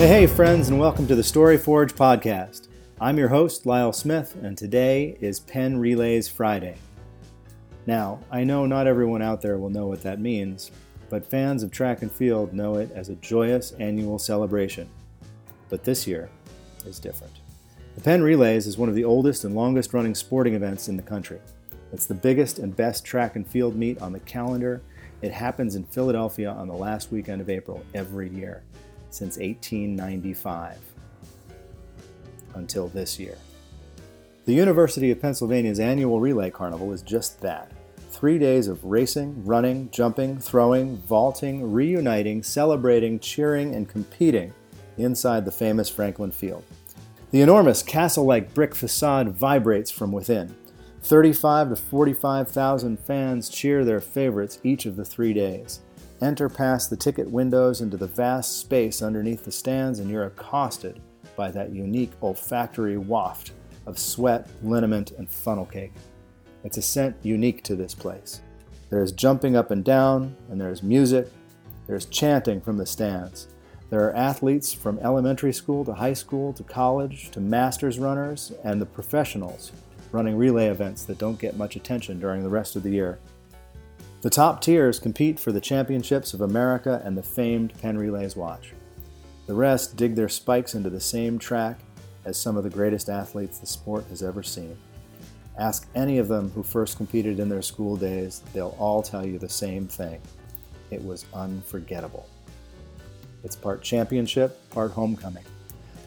Hey, hey, friends, and welcome to the Story Forge podcast. I'm your host, Lyle Smith, and today is Penn Relays Friday. Now, I know not everyone out there will know what that means, but fans of track and field know it as a joyous annual celebration. But this year is different. The Penn Relays is one of the oldest and longest running sporting events in the country. It's the biggest and best track and field meet on the calendar. It happens in Philadelphia on the last weekend of April every year since 1895 until this year. The University of Pennsylvania's annual Relay Carnival is just that three days of racing, running, jumping, throwing, vaulting, reuniting, celebrating, cheering, and competing inside the famous Franklin Field. The enormous castle like brick facade vibrates from within. 35 to 45,000 fans cheer their favorites each of the three days. Enter past the ticket windows into the vast space underneath the stands, and you're accosted by that unique olfactory waft of sweat, liniment, and funnel cake. It's a scent unique to this place. There's jumping up and down, and there's music. There's chanting from the stands. There are athletes from elementary school to high school to college to masters runners and the professionals running relay events that don't get much attention during the rest of the year. The top tiers compete for the championships of America and the famed Penn Relays watch. The rest dig their spikes into the same track as some of the greatest athletes the sport has ever seen. Ask any of them who first competed in their school days, they'll all tell you the same thing. It was unforgettable. It's part championship, part homecoming.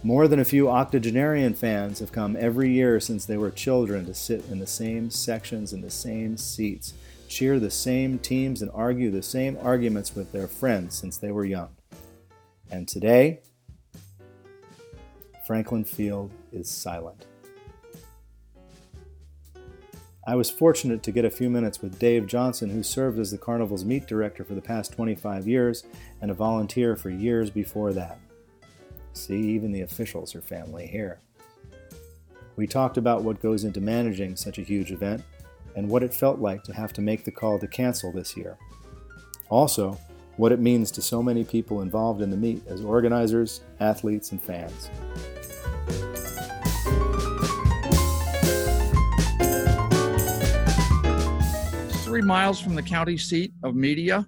More than a few octogenarian fans have come every year since they were children to sit in the same sections in the same seats cheer the same teams, and argue the same arguments with their friends since they were young. And today, Franklin Field is silent. I was fortunate to get a few minutes with Dave Johnson, who served as the carnival's meet director for the past 25 years and a volunteer for years before that. See, even the officials are family here. We talked about what goes into managing such a huge event and what it felt like to have to make the call to cancel this year. Also, what it means to so many people involved in the meet as organizers, athletes, and fans. Three miles from the county seat of Media.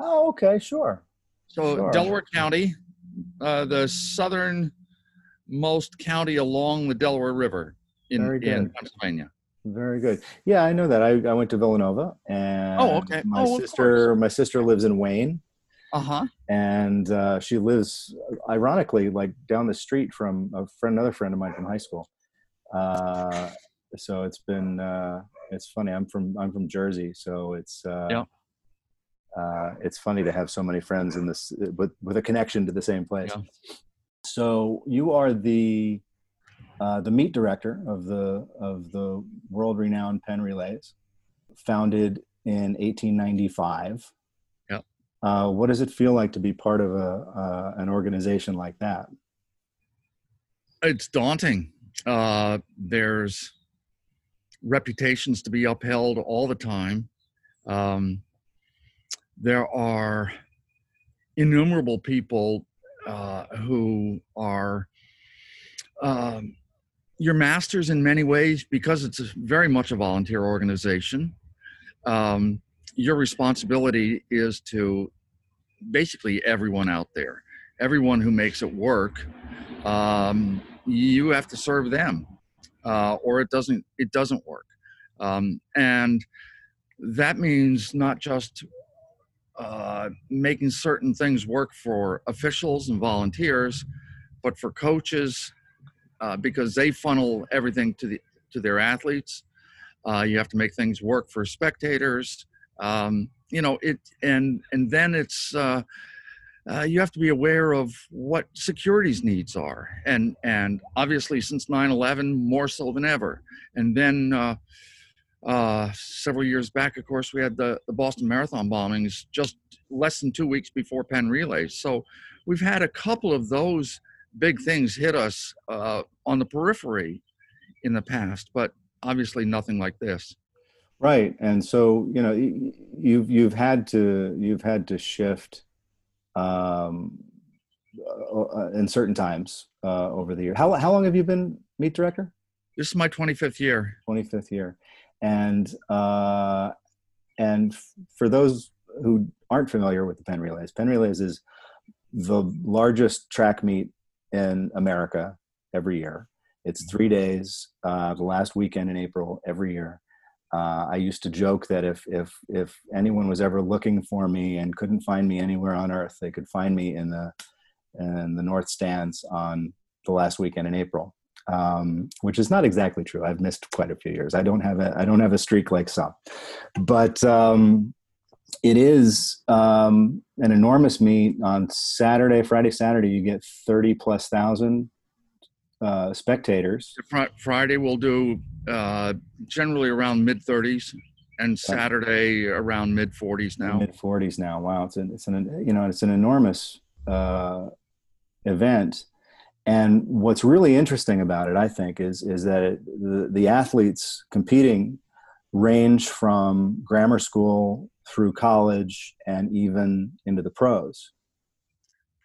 Oh, okay, sure. So, Sure. Delaware County, uh, the southernmost county along the Delaware River in, in. Pennsylvania. Very good. Yeah, I know that. I, I went to Villanova, and Oh, okay. my Oh, sister my sister lives in Wayne, Uh huh. and uh, she lives ironically like down the street from a friend, another friend of mine from high school. Uh, so it's been uh, it's funny. I'm from I'm from Jersey, so it's uh, Yeah. uh, it's funny to have so many friends in this with with a connection to the same place. Yeah. So you are the uh, the meet director of the of the world renowned Penn Relays, founded in 1895. Yep. Uh, what does it feel like to be part of a uh, an organization like that? It's daunting. Uh, there's reputations to be upheld all the time. Um, there are innumerable people uh, who are um, your masters in many ways because it's very much a volunteer organization. Um, your responsibility is to basically everyone out there, everyone who makes it work. Um, you have to serve them, uh, or it doesn't it doesn't work, um, and that means not just uh, making certain things work for officials and volunteers, but for coaches, uh, because they funnel everything to the to their athletes. Uh, you have to make things work for spectators. Um, you know it, and and then it's uh, uh, you have to be aware of what security's needs are, and and obviously since 9/11, more so than ever. And then uh, uh, several years back, of course, we had the, the Boston Marathon bombings just less than two weeks before Penn Relays. So we've had a couple of those big things hit us uh, on the periphery in the past, but obviously nothing like this. Right, and so you know you've you've had to you've had to shift um, uh, in certain times uh, over the year. How how long have you been meet director? This is my 25th year. 25th year, and uh, and f- for those who aren't familiar with the Penn Relays, Penn Relays is the largest track meet in America every year. It's three days, uh, the last weekend in April every year. Uh, I used to joke that if if if anyone was ever looking for me and couldn't find me anywhere on earth, they could find me in the in the North Stands on the last weekend in April, um, which is not exactly true. I've missed quite a few years. I don't have a I don't have a streak like some, but um, it is um, an enormous meet on Saturday, Friday, Saturday. You get thirty plus thousand uh, spectators. Fri- Friday we'll do uh, generally around mid 30s, and Saturday around mid 40s now. Mid forties now. Wow, it's an it's an you know it's an enormous uh, event. And what's really interesting about it, I think, is is that it, the the athletes competing range from grammar school through college and even into the pros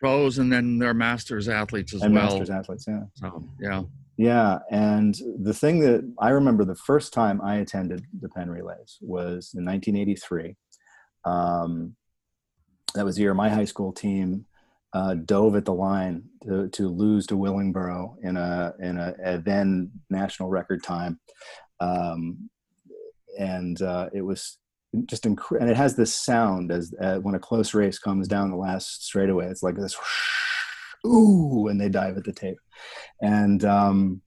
Pros and then they're masters athletes as and well. masters athletes. Yeah. So, yeah. Yeah, and the thing that I remember the first time I attended the Penn Relays was in 1983. Um, that was the year my high school team uh, dove at the line to, to lose to Willingboro in a in a, a then national record time, um, and uh, it was just incredible. And it has this sound as uh, when a close race comes down the last straightaway. It's like this, ooh, and they dive at the tape and um,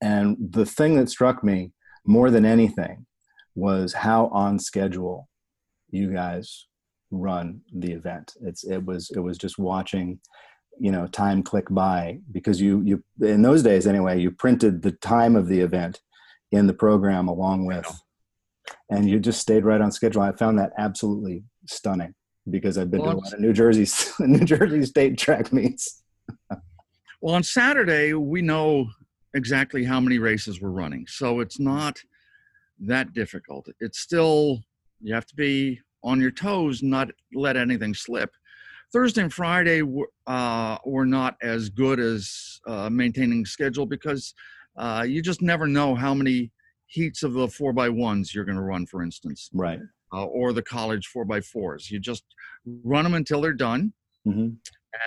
and the thing that struck me more than anything was how on schedule you guys run the event. It's it was it was just watching, you know, time click by because you you in those days anyway you printed the time of the event in the program along with, and you just stayed right on schedule. I found that absolutely stunning because I've been Well, to a lot of New Jersey New Jersey state track meets. Well, on Saturday, we know exactly how many races we're running. So it's not that difficult. It's still, you have to be on your toes, not let anything slip. Thursday and Friday were, uh, were not as good as uh, maintaining schedule because uh, you just never know how many heats of the four by ones you're going to run, for instance, Right. uh, or the college four by fours. You just run them until they're done, hmm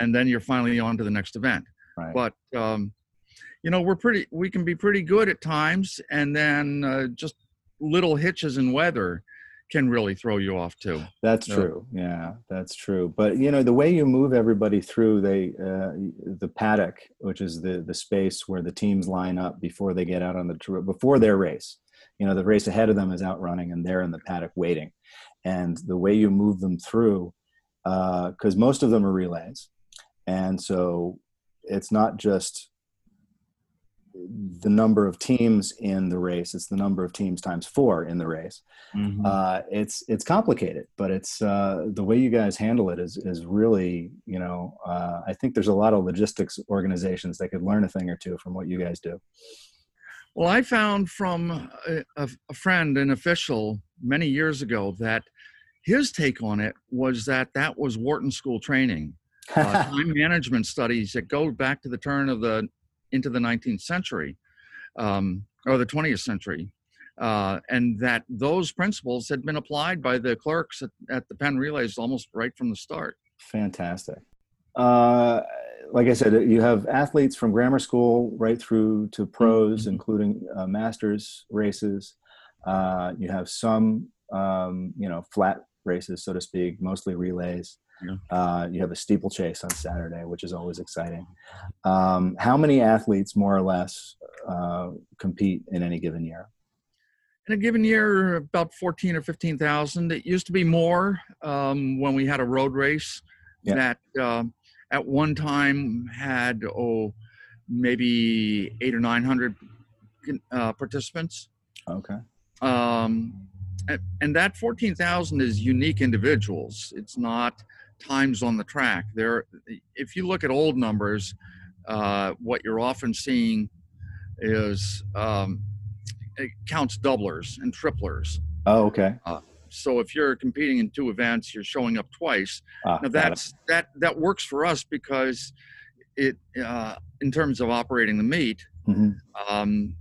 and then you're finally on to the next event Right. but um, you know we're pretty we can be pretty good at times and then uh, just little hitches in weather can really throw you off too That's Yeah. true. Yeah, that's true. But you know, the way you move everybody through they uh, the paddock, which is the the space where the teams line up before they get out on the before their race. You know, the race ahead of them is out running, and they're in the paddock waiting. And the way you move them through, because most of them are relays, and so it's not just the number of teams in the race; it's the number of teams times four in the race. Uh, it's it's complicated, but it's uh, the way you guys handle it is is really you know uh, I think there's a lot of logistics organizations that could learn a thing or two from what you guys do. well i found from a, a, a friend an official many years ago that his take on it was that that was wharton school training. Uh, time management studies that go back to the turn of the into the 19th century um, or the 20th century uh, and that those principles had been applied by the clerks at, at the penn relays almost right from the start Fantastic. Uh, like I said, you have athletes from grammar school right through to pros, Mhm. including uh, masters races. Uh, you have some, um, you know, flat races, so to speak, mostly relays. Yeah. Uh, you have a steeplechase on Saturday, which is always exciting. Um, how many athletes, more or less, uh, compete in any given year? in a given year about 14 or 15000 it used to be more um, when we had a road race Yeah. that uh, at one time had oh maybe eight or 900 uh, participants Okay. um, and, and that 14,000 is unique individuals. It's not times on the track. There, if you look at old numbers, uh, what you're often seeing is um, it counts doublers and triplers. Oh, okay. so if you're competing in two events, you're showing up twice. Ah, Now that's that that works for us because it uh, in terms of operating the meet. Mhm. Um,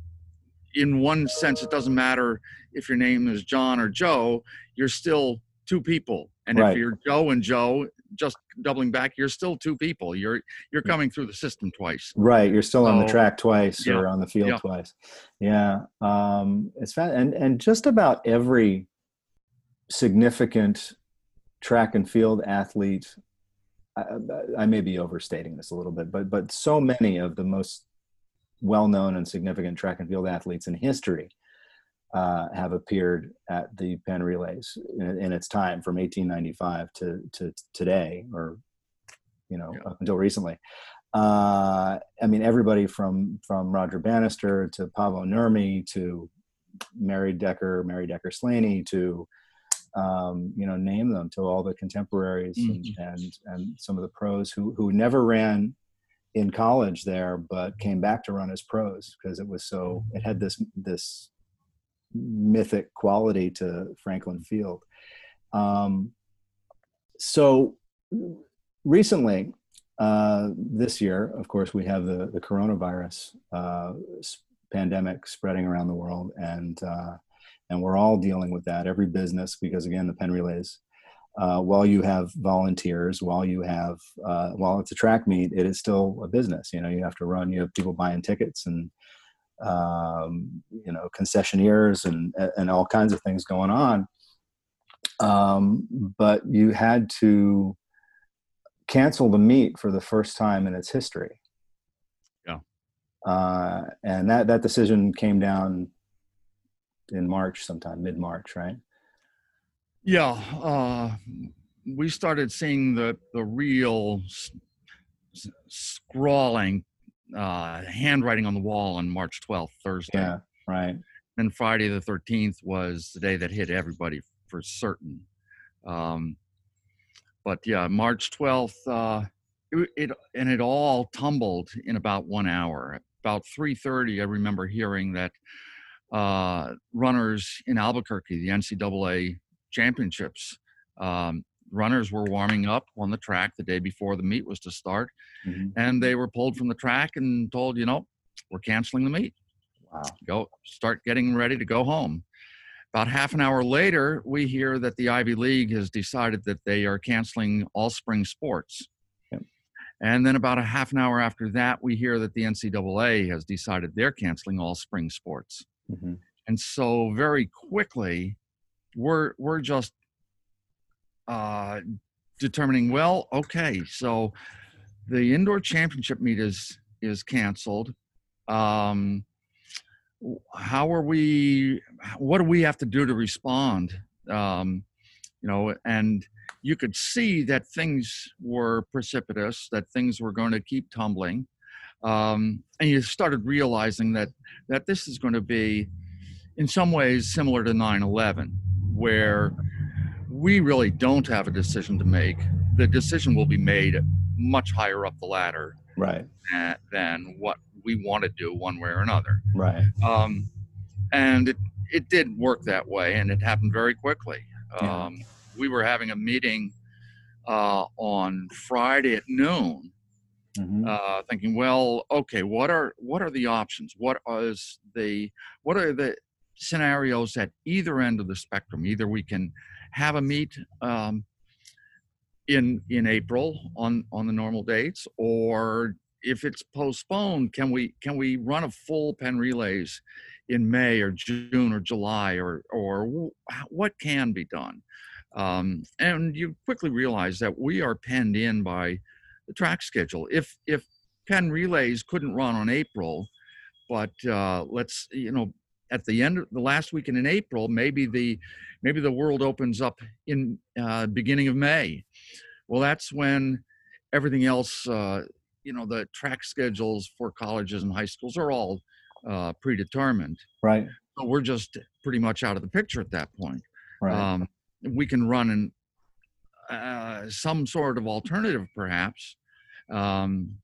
in one sense, it doesn't matter if your name is John or Joe. You're still two people, and Right. if you're Joe and Joe, just doubling back, you're still two people. You're you're coming through the system twice. Right, you're still on the track twice yeah, or on the field yeah. twice. Yeah, um, it's fa- and and just about every significant track and field athlete. I, I I may be overstating this a little bit, but but so many of the most well-known and significant track and field athletes in history uh, have appeared at the Penn Relays in, in its time from 1895 to to today, or you know Yeah. up until recently. Uh, I mean, everybody from from Roger Bannister to Paavo Nurmi to Mary Decker, Mary Decker Slaney to um, you know name them to all the contemporaries and, and and some of the pros who who never ran in college there but came back to run as pros because it was so it had this this mythic quality to Franklin Field. Um, so recently, uh, this year, of course, we have the the coronavirus uh, pandemic spreading around the world, and uh, and we're all dealing with that. Every business, because again, the Penn Relays. Uh, while you have volunteers, while you have, uh, while it's a track meet, it is still a business. You know, you have to run. You have people buying tickets and um, you know concessionaires and and all kinds of things going on. Um, but you had to cancel the meet for the first time in its history. Yeah. uh, and that that decision came down in march sometime mid-march right? Yeah, uh, we started seeing the the real s- s- scrawling, uh, handwriting on the wall on March 12th, Thursday. yeah right And Friday the 13th was the day that hit everybody for certain. Um, but yeah, March 12th, uh, it, it and it all tumbled in about one hour. About 3:30, I remember hearing that uh, runners in Albuquerque, the NCAA championships, um, runners were warming up on the track the day before the meet was to start, Mhm. and they were pulled from the track and told, you know, we're canceling the meet wow go start getting ready to go home. About half an hour later, we hear that the Ivy League has decided that they are canceling all spring sports. Yep. And then about a half an hour after that, we hear that the NCAA has decided they're canceling all spring sports. Mhm. And so very quickly, we're we're just uh, determining. Well, okay, so the indoor championship meet is is canceled. Um, how are we? What do we have to do to respond? Um, you know, and you could see that things were precipitous, that things were going to keep tumbling, um, and you started realizing that that this is going to be, in some ways, similar to 9/11, where we really don't have a decision to make. The decision will be made much higher up the ladder right than, than what we want to do one way or another. right Um, and it, it did work that way, and it happened very quickly. Yeah. Um, we were having a meeting uh, on Friday at noon, Mhm. uh, thinking, well, okay, what are what are the options? What is the what are the scenarios at either end of the spectrum? Either we can have a meet um, in in April on on the normal dates, or if it's postponed, can we can we run a full Penn relays in May or June or July or or what can be done? Um, and you quickly realize that we are penned in by the track schedule. If if Penn relays couldn't run on April, but uh, let's you know at the end of the last weekend in April, maybe the maybe the world opens up in uh, beginning of May. Well, that's when everything else, uh, you know, the track schedules for colleges and high schools are all uh, predetermined. right So we're just pretty much out of the picture at that point. right Um, we can run in uh, some sort of alternative, perhaps, um,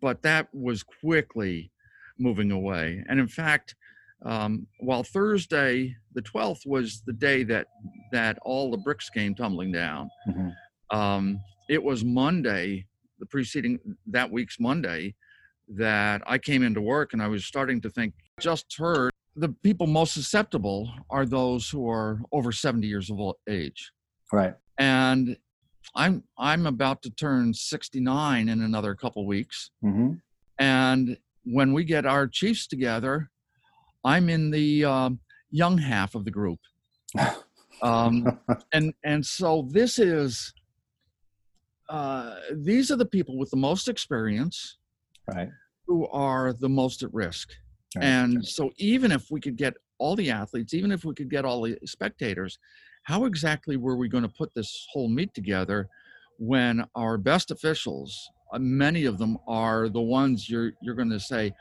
but that was quickly moving away. And in fact, um, while Thursday, the 12th, was the day that that all the bricks came tumbling down. Mm-hmm. Um, it was Monday, the preceding that week's Monday, that I came into work and I was starting to think. Just heard the people most susceptible are those who are over 70 years of age, Right. and I'm I'm about to turn 69 in another couple weeks. Mm-hmm. And when we get our chiefs together, I'm in the um, young half of the group. Um, and and so this is uh, these are the people with the most experience right. who are the most at risk. Right. And so even if we could get all the athletes, even if we could get all the spectators, how exactly were we going to put this whole meet together when our best officials, uh, many of them are the ones you're you're going to say,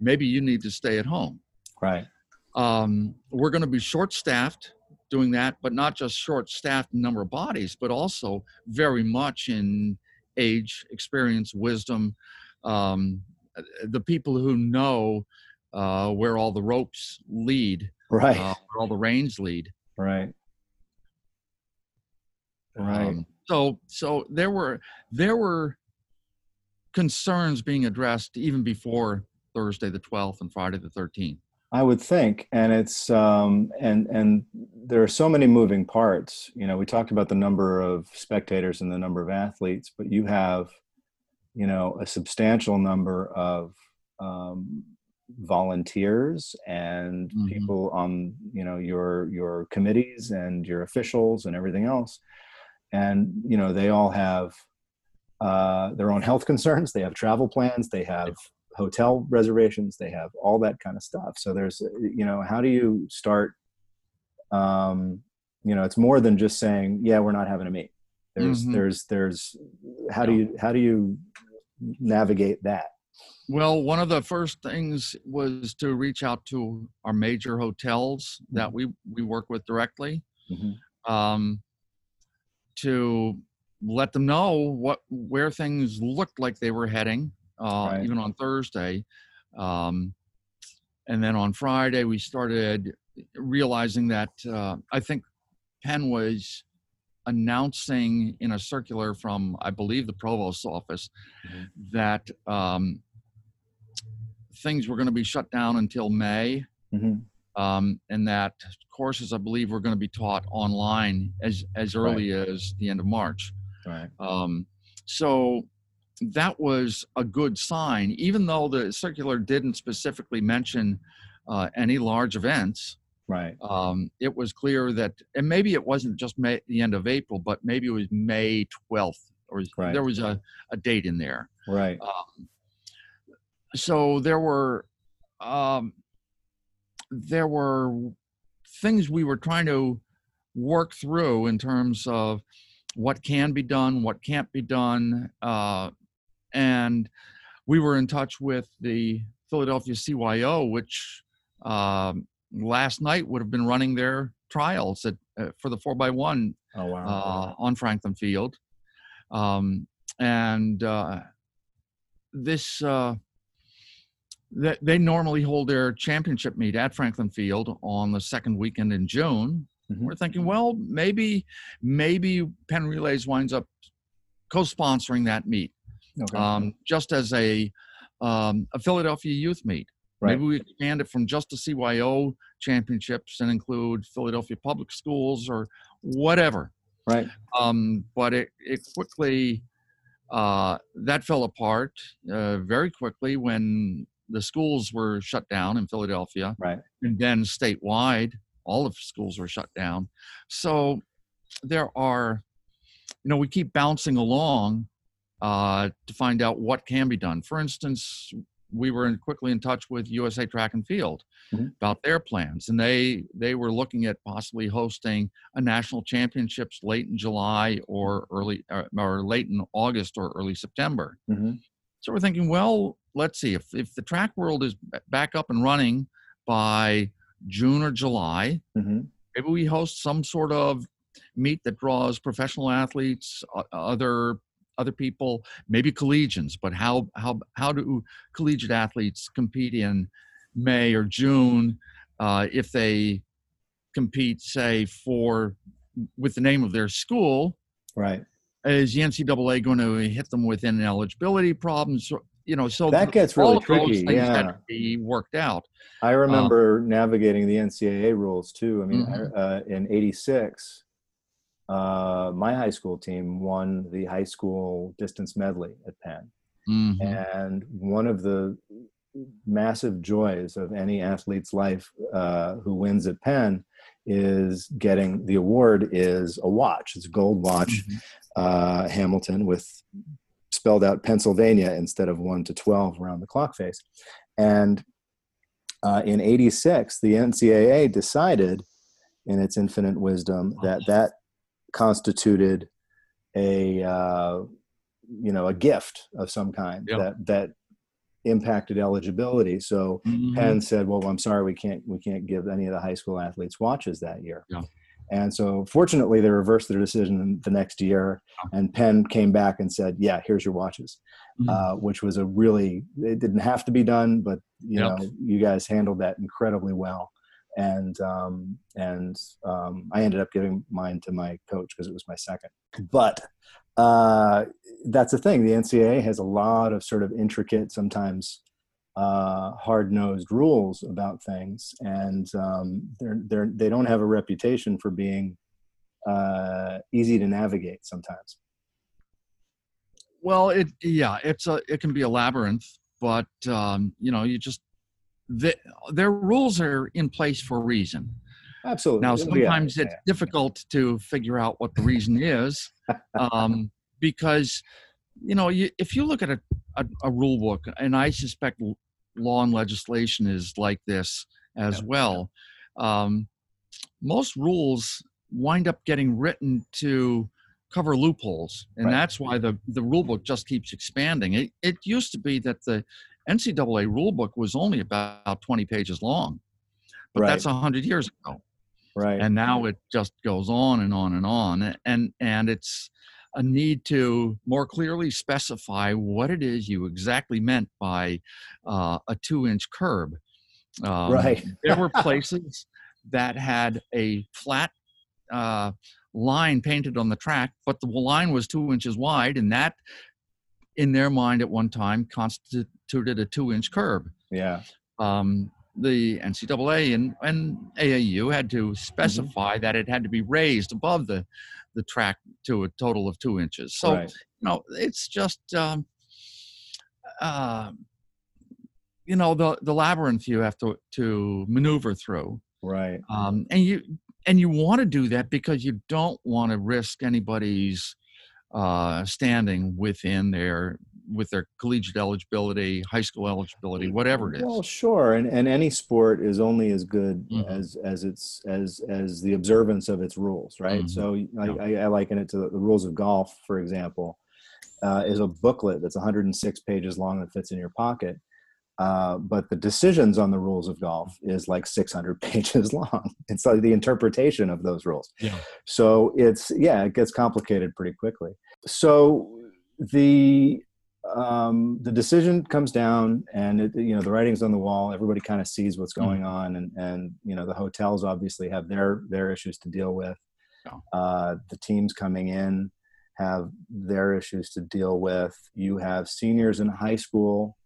maybe you need to stay at home. Right. Um, we're going to be short-staffed doing that, but not just short-staffed in number of bodies, but also very much in age, experience, wisdom. Um, the people who know uh, where all the ropes lead, Right. uh, where all the reins lead. right. Right. Um, so so there were there were concerns being addressed even before Thursday the 12th and Friday the 13th. I would think, and it's um, and and there are so many moving parts. You know, we talked about the number of spectators and the number of athletes, but you have, you know, a substantial number of um, volunteers and Mhm. people on you know your your committees and your officials and everything else, and you know they all have uh, their own health concerns. They have travel plans. They have hotel reservations they have all that kind of stuff. So there's you know how do you start um you know it's more than just saying yeah we're not having a meet. There's Mhm. there's there's how do you how do you navigate that? Well, one of the first things was to reach out to our major hotels that we we work with directly Mhm. um, to let them know what where things looked like they were heading, uh, Right. even on Thursday, um, and then on Friday we started realizing that uh, I think Penn was announcing in a circular from I believe the provost's office Mhm. that um, things were going to be shut down until May Mhm. um, and that courses I believe were going to be taught online as as early as the end of March. right Um, so that was a good sign, even though the circular didn't specifically mention uh, any large events. right Um, it was clear that, and maybe it wasn't just May, the end of April, but maybe it was May 12th, or Right. there was a, a date in there right um, so there were um, there were things we were trying to work through in terms of what can be done, what can't be done, uh, and we were in touch with the Philadelphia CYO, which um, last night would have been running their trials at, uh, for the four by one oh wow uh, on Franklin Field. Um, and uh, this, uh, th- they normally hold their championship meet at Franklin Field on the second weekend in June. Mhm. We're thinking, well, maybe, maybe Penn Relays winds up co-sponsoring that meet, okay um, just as a um, a Philadelphia youth meet. Right. Maybe we expand it from just the CYO championships and include Philadelphia public schools or whatever. right Um, but it, it quickly, uh, that fell apart uh, very quickly when the schools were shut down in Philadelphia. right And then statewide, all of the schools were shut down. So there are, you know, we keep bouncing along uh, to find out what can be done. For instance, we were in, quickly in touch with USA Track and Field Mhm. about their plans, and they they were looking at possibly hosting a national championships late in July or early or, or late in August or early September. hmm So we're thinking, well, let's see if if the track world is back up and running by June or July, hmm maybe we host some sort of meet that draws professional athletes, other other people, maybe collegians. But how how how do collegiate athletes compete in May or June uh, if they compete, say, for with the name of their school, right? Is the NCAA going to hit them with an eligibility problems? You know, so that gets really tricky. yeah, be worked out. I remember um, navigating the NCAA rules too. I mean, mm-hmm. uh, in '86, uh, my high school team won the high school distance medley at Penn. Mm-hmm. And one of the massive joys of any athlete's life uh, who wins at Penn is getting the award is a watch. It's a gold watch, mm-hmm. uh, Hamilton with spelled out Pennsylvania instead of one to twelve around the clock face. And uh, in '86, the NCAA decided, in its infinite wisdom, that that constituted a uh, you know a gift of some kind yeah. that that impacted eligibility. So mm-hmm. Penn said, "Well, I'm sorry, we can't we can't give any of the high school athletes watches that year." Yeah. And so, fortunately, they reversed their decision the next year, and Penn came back and said, "Yeah, here's your watches," mm-hmm. uh, which was a really it didn't have to be done, but you yep. know, you guys handled that incredibly well and um, and um, I ended up giving mine to my coach because it was my second. But uh, that's the thing. The NCAA has a lot of sort of intricate, sometimes uh, hard-nosed rules about things, and um, they're they're they don't have a reputation for being uh, easy to navigate sometimes. Well, it yeah, it's a it can be a labyrinth, but um, you know, you just the, their rules are in place for a reason. Absolutely. Now, sometimes yeah, it's difficult to figure out what the reason is um, because, you know, you, if you look at a, a, a, rule book, and I suspect law and legislation is like this as well, um, most rules wind up getting written to cover loopholes and right. that's why the, the rule book just keeps expanding it, it used to be that the NCAA rulebook was only about 20 pages long, but right. that's 100 years ago. Right. And now it just goes on and on and on. And, and it's a need to more clearly specify what it is you exactly meant by uh, a two inch curb. Um, right. there were places that had a flat uh, line painted on the track, but the line was two inches wide, and that in their mind at one time constituted a two inch curb. Yeah. Um, the NCAA and, and AAU had to mm-hmm. specify mm-hmm. that it had to be raised above the, the track to a total of two inches. So, right. you know, it's just, um, uh, you know, the, the labyrinth you have to, to maneuver through. Right. Um, and you, and you want to do that because you don't want to risk anybody's uh, standing within their with their collegiate eligibility, high school eligibility, whatever it is. Well, sure, and and any sport is only as good mm-hmm. as as its as as the observance of its rules, right? Mm-hmm. So I, yeah. I, I, liken it to the, the rules of golf, for example, uh, is a booklet that's 106 pages long that fits in your pocket. Uh, but the decisions on the rules of golf is like 600 pages long. It's like the interpretation of those rules. Yeah. So it's yeah, it gets complicated pretty quickly. So the um, the decision comes down, and it, you know the writing's on the wall. Everybody kind of sees what's hmm. going mm. on, and and you know the hotels obviously have their their issues to deal with. Yeah. Uh, the teams coming in have their issues to deal with. You have seniors in high school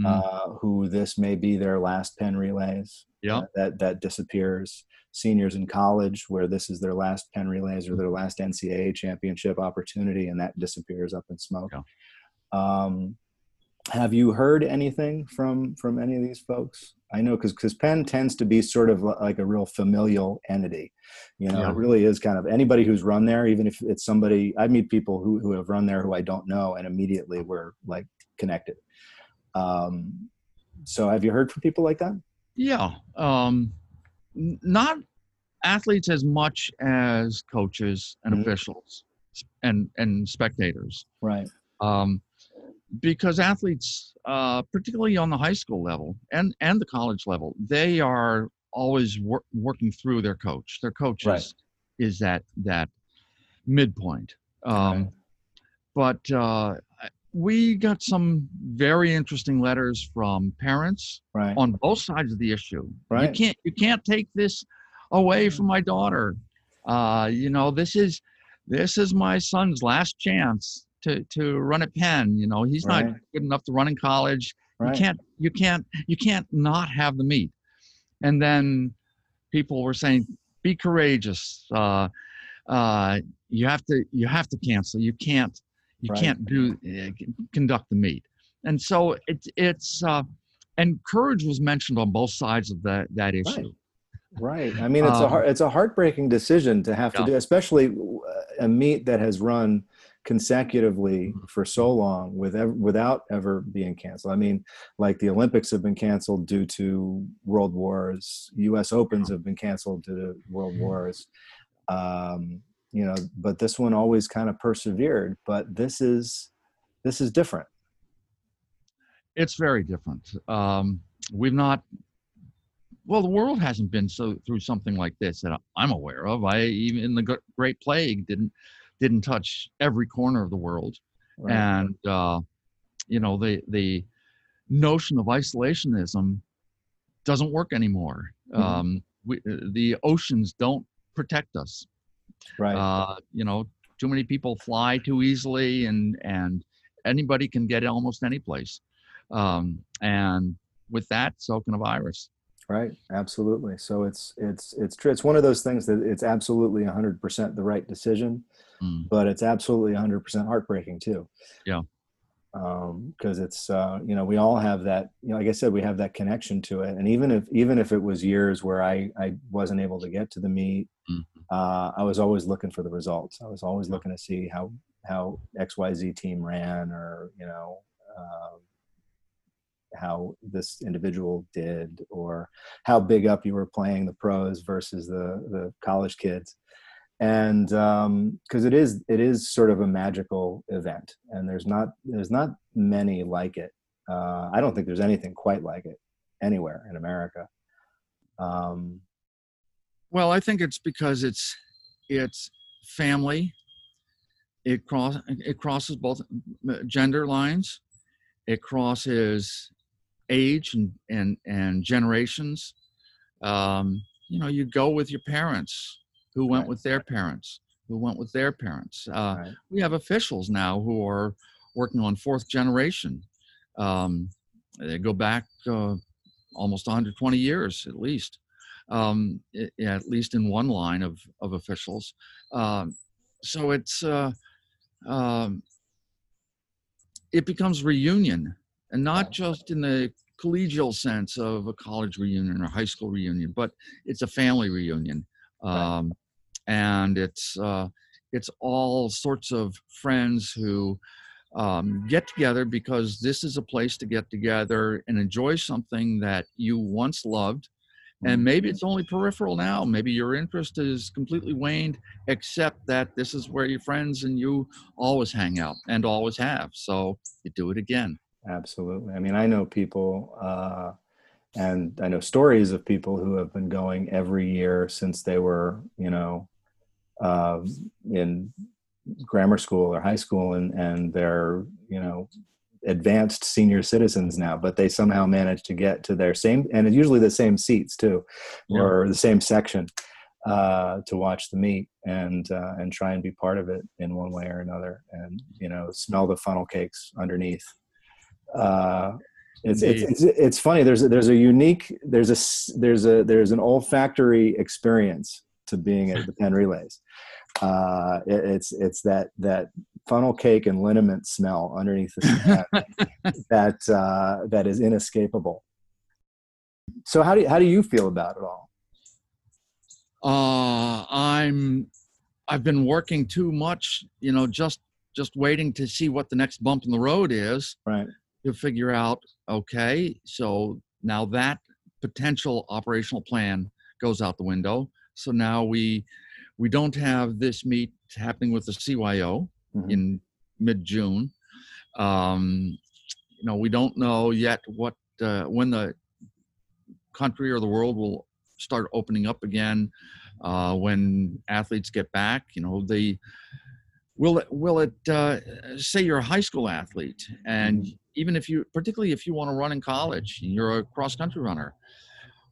mm. uh, who this may be their last Penn relays. Yeah, uh, that that disappears. Seniors in college where this is their last Penn relays or their last NCAA championship opportunity, and that disappears up in smoke. Yeah. Um, have you heard anything from from any of these folks? I know because because Penn tends to be sort of like a real familial entity. You know, yeah. it really is kind of anybody who's run there, even if it's somebody I meet people who who have run there who I don't know, and immediately we're like connected. Um, so have you heard from people like that? Yeah. Um, not athletes as much as coaches and mm-hmm. officials and and spectators. Right. Um, because athletes, uh, particularly on the high school level and and the college level, they are always wor- working through their coach. Their coach right. is, is that that midpoint. Um, right. But uh, we got some very interesting letters from parents Right. on both sides of the issue. You can't you can't take this away from my daughter. Uh, you know, this is this is my son's last chance to to run a Penn. You know, he's not good enough to run in college. Right. You can't you can't you can't not have the meet. And then people were saying, be courageous. Uh, uh, you have to you have to cancel. You can't you Right. can't do uh, conduct the meet. And so it's it's uh, and courage was mentioned on both sides of that that issue. Right. I mean, it's a Um, heart, it's a heartbreaking decision to have to do, especially uh, a meet that has run consecutively Mm-hmm. for so long with without ever being canceled. I mean, like the Olympics have been canceled due to world wars. U.S. Opens have been canceled due to world Mm-hmm. wars. Um, you know, but this one always kind of persevered. But this is this is different. It's very different. Um, we've not. Well, the world hasn't been so through something like this that I'm aware of. I even the Great Plague didn't didn't touch every corner of the world. Right? and uh, you know the the notion of isolationism doesn't work anymore. Mhm. Um, we, the oceans don't protect us. right. Uh, you know, too many people fly too easily, and and anybody can get almost any place. Um, and with that, so can a virus. Right, absolutely. So it's it's it's true. It's one of those things that it's absolutely 100% the right decision, Mm. but it's absolutely 100% heartbreaking too. Yeah. Because it's uh, you know we all have that you know like I said we have that connection to it, and even if even if it was years where I I wasn't able to get to the meet, Mhm. uh, I was always looking for the results. I was always looking to see how how X Y Z team ran, or you know. Um, how this individual did or how big up you were playing the pros versus the the college kids and because it is it is sort of a magical event and there's not there's not many like it uh, i don't think there's anything quite like it anywhere in america um, Well, I think it's because it's it's family. It cross it crosses both gender lines. It crosses age and and and generations. Um, you know, you go with your parents who went Right. with their parents, who went with their parents. Uh, right, we have officials now who are working on fourth generation. Um, they go back uh, almost 120 years at least, um, i- at least in one line of, of officials. Um, so it's uh, um, it becomes reunion, and not just in the collegial sense of a college reunion or high school reunion, but it's a family reunion, Right. um, and it's uh, it's all sorts of friends who um, get together because this is a place to get together and enjoy something that you once loved. And maybe it's only peripheral now. Maybe your interest is completely waned, except that this is where your friends and you always hang out and always have. So you do it again. Absolutely i mean i know people uh, and i know stories of people who have been going every year since they were you know um, in grammar school or high school and and they're you know advanced senior citizens now but they somehow manage to get to their same and it's usually the same seats too Yeah. or the same section uh, to watch the meet and uh, and try and be part of it in one way or another and you know smell the funnel cakes underneath uh, it's, it's it's it's funny there's a, there's a unique there's a there's a there's an olfactory experience to being at the Penn Relays. Uh, it, it's it's that that funnel cake and liniment smell underneath the that uh, that is inescapable. So how do you, how do you feel about it all? Uh, I'm, I've been working too much, you know, just, just waiting to see what the next bump in the road is Right. To figure out, okay, so now that potential operational plan goes out the window. So now we, we don't have this meet happening with the CYO Mhm. in mid-June. Um, you know, we don't know yet what, uh, when the country or the world will start opening up again uh, when athletes get back. You know, the will it will it uh, say you're a high school athlete and Mhm. Even if you particularly if you want to run in college and you're a cross country runner.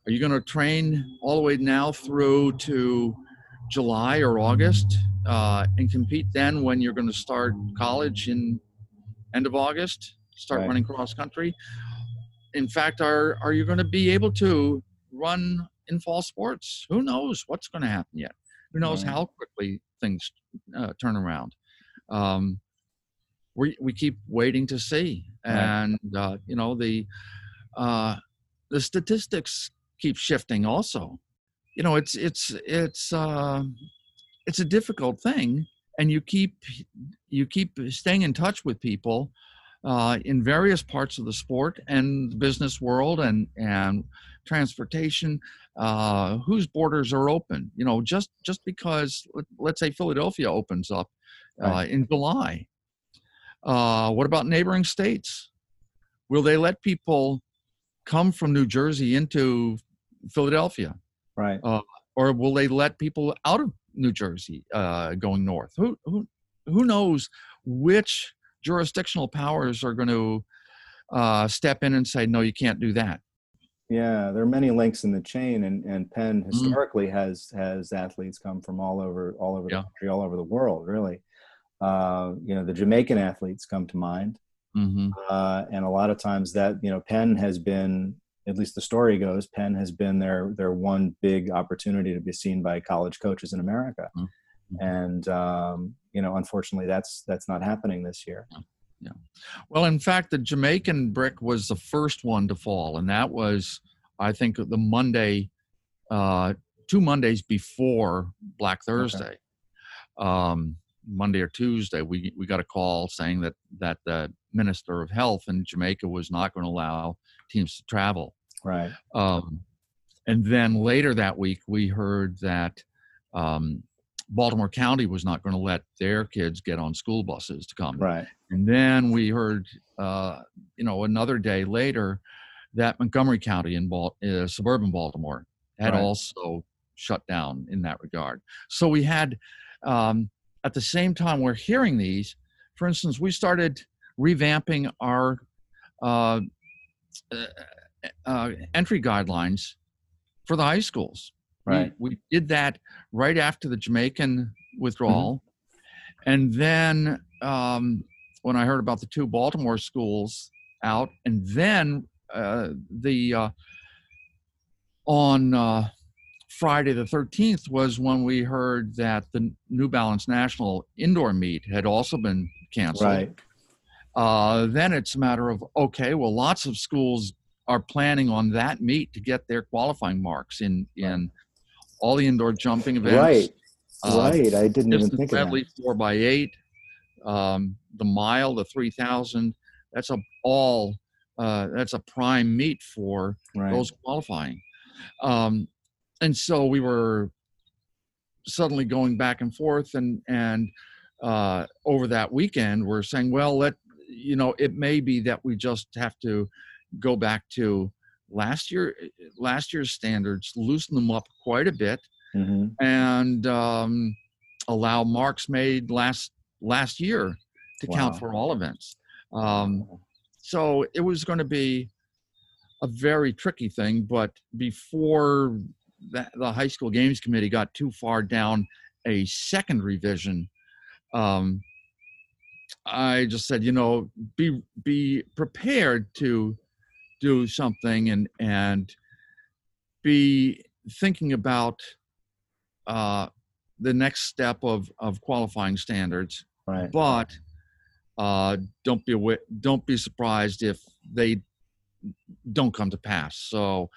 Are you going to train all the way now through to july or august uh, and compete then when you're going to start college in end of august start Right. running cross country in fact are are you going to be able to run in fall sports? Who knows what's going to happen yet? Who knows Right. how quickly things uh, turn around? Um, we we keep waiting to see, and uh, you know the uh, the statistics keep shifting. Also, you know it's it's it's uh, it's a difficult thing, and you keep you keep staying in touch with people uh, in various parts of the sport and the business world and and transportation uh, whose borders are open you know just just because let- let's say philadelphia opens up uh, Right. in july uh, what about neighboring states will they let people come from new jersey into philadelphia Right. or will they let people out of New Jersey uh, going north? Who who who knows which jurisdictional powers are going to uh, step in and say no, you can't do that. Yeah, there are many links in the chain, and, and Penn Mm-hmm. historically has has athletes come from all over all over the country, all over the world. Really, uh, you know, the Jamaican athletes come to mind, hmm uh, and a lot of times that you know Penn has been, at least the story goes, Penn has been their their one big opportunity to be seen by college coaches in America, Mhm. and um, you know, unfortunately, that's that's not happening this year. Yeah. Well, in fact, the Jamaican brick was the first one to fall, and that was, I think, the Monday, uh, two Mondays before Black Thursday. Um, Monday or Tuesday, we we got a call saying that that the Minister of Health in Jamaica was not going to allow teams to travel. Right. Um, and then later that week, we heard that um, Baltimore County was not going to let their kids get on school buses to come. Right. And then we heard, uh, you know, another day later that Montgomery County in Bal- uh, suburban Baltimore had Right. also shut down in that regard. So we had, um, at the same time we're hearing these, for instance, we started revamping our uh, uh, uh, entry guidelines for the high schools. Right. We, did that right after the Jamaican withdrawal. And then um, when I heard about the two Baltimore schools out, and then uh, the uh, on uh, Friday the 13th was when we heard that the New Balance National indoor meet had also been canceled Right. uh, then it's a matter of okay well lots of schools are planning on that meet to get their qualifying marks in in all the indoor jumping events Right. uh, right. I didn't even think of that. four by eight um, the mile the 3000 that's a all uh, that's a prime meet for Right. those qualifying. Um, and so we were suddenly going back and forth, and and uh, over that weekend, we're saying, well, let you know, it may be that we just have to go back to last year, last year's standards, loosen them up quite a bit, Mhm. and um, allow marks made last last year to count for all events. Um, so it was going to be a very tricky thing but before the, the high school games committee got too far down a second revision um, i just said you know be be prepared to do something and and be thinking about uh, the next step of of qualifying standards Right. but uh, don't be don't be surprised if they don't come to pass. So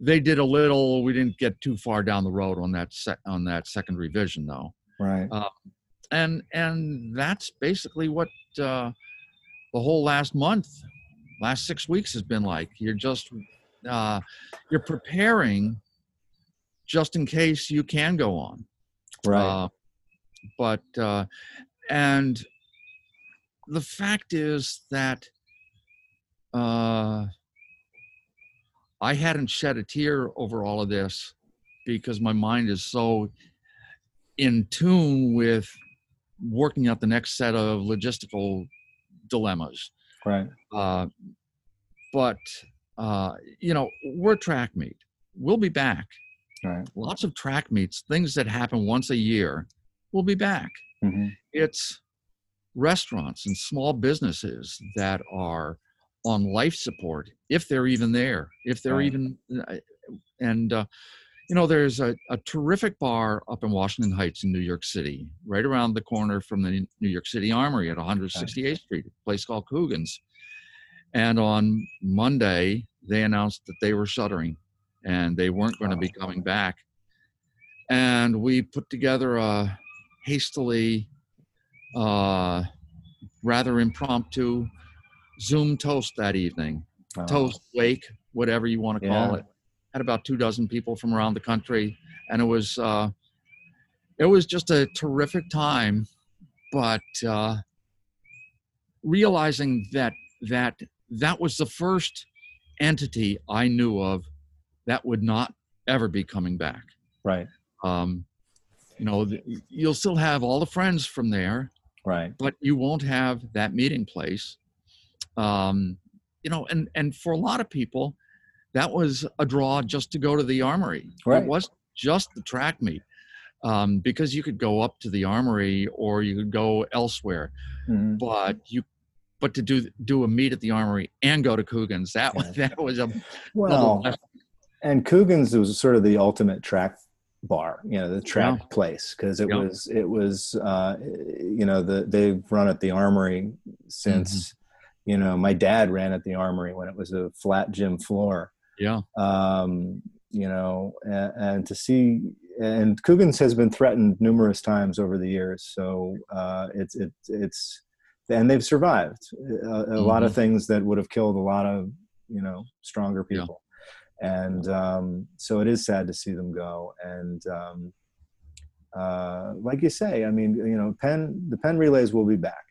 they did a little. We didn't get too far down the road on that sec- on that second revision though, Right. and and that's basically what uh, the whole last month, last six weeks has been like. You're just uh, you're preparing just in case you can go on. Right. Uh, but uh, and the fact is that uh, I hadn't shed a tear over all of this because my mind is so in tune with working out the next set of logistical dilemmas. Right. Uh, but uh, you know, we're track meet. We'll be back. Right. Lots of track meets, things that happen once a year, We'll be back. hmm It's restaurants and small businesses that are on life support, if they're even there, if they're Right. even, uh, and uh, you know, there's a, a terrific bar up in Washington Heights in New York City, right around the corner from the New York City Armory at 168th Street, a place called Coogan's. And on Monday, they announced that they were shuttering and they weren't going to be coming back. And we put together a hastily, uh, rather impromptu Zoom toast that evening. Oh, Toast, wake, whatever you want to call Yeah. it. Had about two dozen people from around the country, and it was uh, it was just a terrific time. But uh, realizing that that that was the first entity I knew of that would not ever be coming back. Right. Um, you know, th- you'll still have all the friends from there, Right. but you won't have that meeting place. Um, you know, and and for a lot of people, that was a draw just to go to the armory. Right. It was just the track meet. Um, because you could go up to the armory or you could go elsewhere, Mhm. but you but to do do a meet at the armory and go to Coogan's, that was that was a Well, and Coogan's was sort of the ultimate track bar, you know, the track Yeah. place because it Yeah. was it was uh, you know the they've run at the Armory since Mm-hmm. You know my dad ran at the Armory when it was a flat gym floor. yeah. Um, you know, and, and to see and Coogan's has been threatened numerous times over the years, so uh, it's it's it's and they've survived a, a lot of things that would have killed a lot of you know stronger Mm-hmm. Yeah. people and um, so it is sad to see them go and um, uh, like you say i mean you know penn the penn relays will be back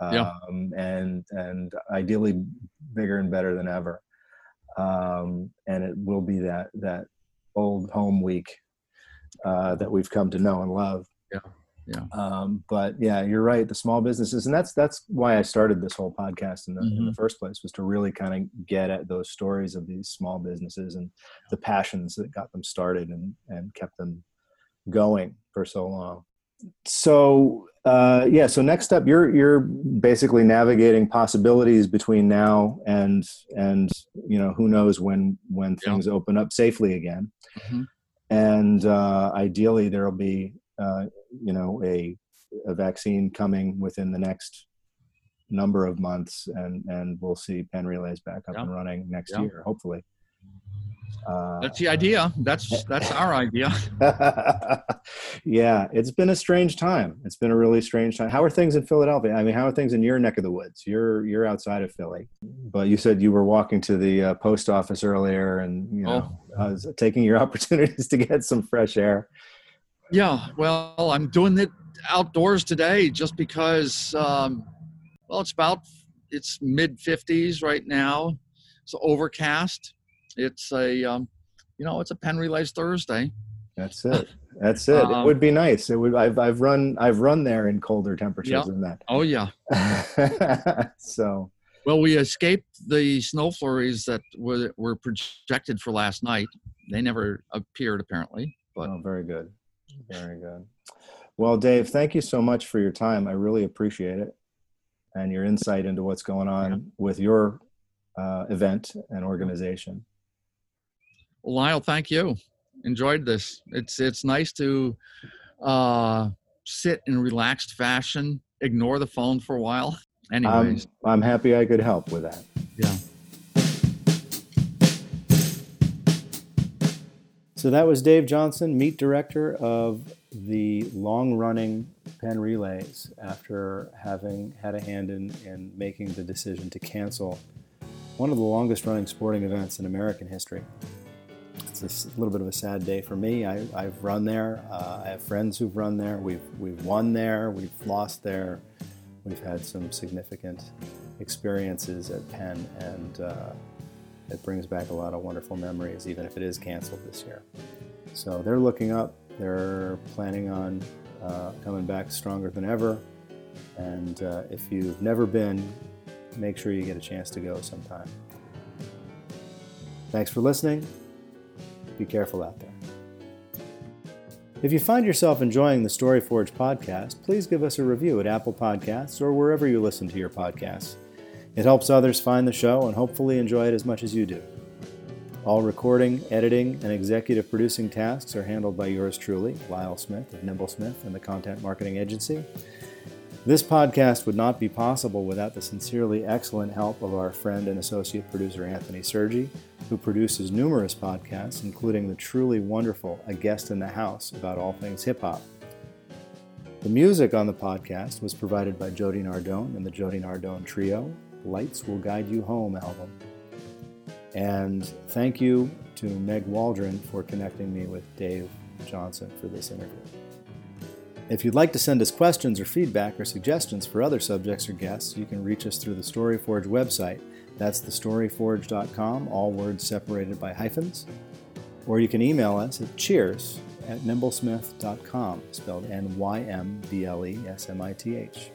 um, Yeah. and and ideally bigger and better than ever um, and it will be that that old home week uh, that we've come to know and love Yeah. Yeah. um, but yeah you're right the small businesses and that's that's why i started this whole podcast in the, in the Mhm. first place was to really kind of get at those stories of these small businesses and the passions that got them started and and kept them going for so long so uh, yeah so next up you're you're basically navigating possibilities between now and and you know who knows when when Yeah. things open up safely again Mhm. and uh, ideally there'll be uh, you know a a vaccine coming within the next number of months and and we'll see Penn relays back up Yeah. and running next Yeah. year hopefully uh, That's the idea. That's that's our idea. yeah it's been a strange time it's been a really strange time how are things in philadelphia i mean how are things in your neck of the woods you're you're outside of philly but you said you were walking to the uh, post office earlier and you know uh, taking your opportunities to get some fresh air Yeah, well, I'm doing it outdoors today just because, um, well, it's about it's mid 50s right now. It's overcast. It's a, um, you know, it's a Penn Relays Thursday. That's it. That's it. it Um, would be nice. It would. I've I've run I've run there in colder temperatures Yeah. than that. Oh yeah. so Well, we escaped the snow flurries that were, were projected for last night. They never appeared apparently, but oh, very good, very good. Well, Dave, thank you so much for your time. I really appreciate it, and your insight into what's going on with your uh, event and organization. Lyle, thank you. Enjoyed this. It's it's nice to uh, sit in relaxed fashion, ignore the phone for a while. I'm Anyways, I'm happy I could help with that. yeah. So that was Dave Johnson, meet director of the long running Penn Relays, after having had a hand in, in making the decision to cancel one of the longest running sporting events in American history. It's a little bit of a sad day for me. I, I've run there. Uh, I have friends who've run there. We've, we've won there. We've lost there. We've had some significant experiences at Penn, and uh, it brings back a lot of wonderful memories, even if it is canceled this year. So they're looking up. They're planning on uh, coming back stronger than ever. And uh, if you've never been, make sure you get a chance to go sometime. Thanks for listening. Be careful out there. If you find yourself enjoying the StoryForge podcast, please give us a review at Apple Podcasts or wherever you listen to your podcasts. It helps others find the show and hopefully enjoy it as much as you do. All recording, editing, and executive producing tasks are handled by yours truly, Lyle Smith of Nymblesmith and the Content Marketing Agency. This podcast would not be possible without the sincerely excellent help of our friend and associate producer Anthony Sergi, who produces numerous podcasts, including the truly wonderful A Guest in the House about all things hip hop. The music on the podcast was provided by Jody Nardone and the Jody Nardone Trio, Lights Will Guide You Home album. And thank you to Meg Waldron for connecting me with Dave Johnson for this interview. If you'd like to send us questions or feedback or suggestions for other subjects or guests, you can reach us through the StoryForge website. That's thestoryforge.com, all words separated by hyphens. Or you can email us at cheers at nymblesmith.com, spelled N Y M B L E S M I T H.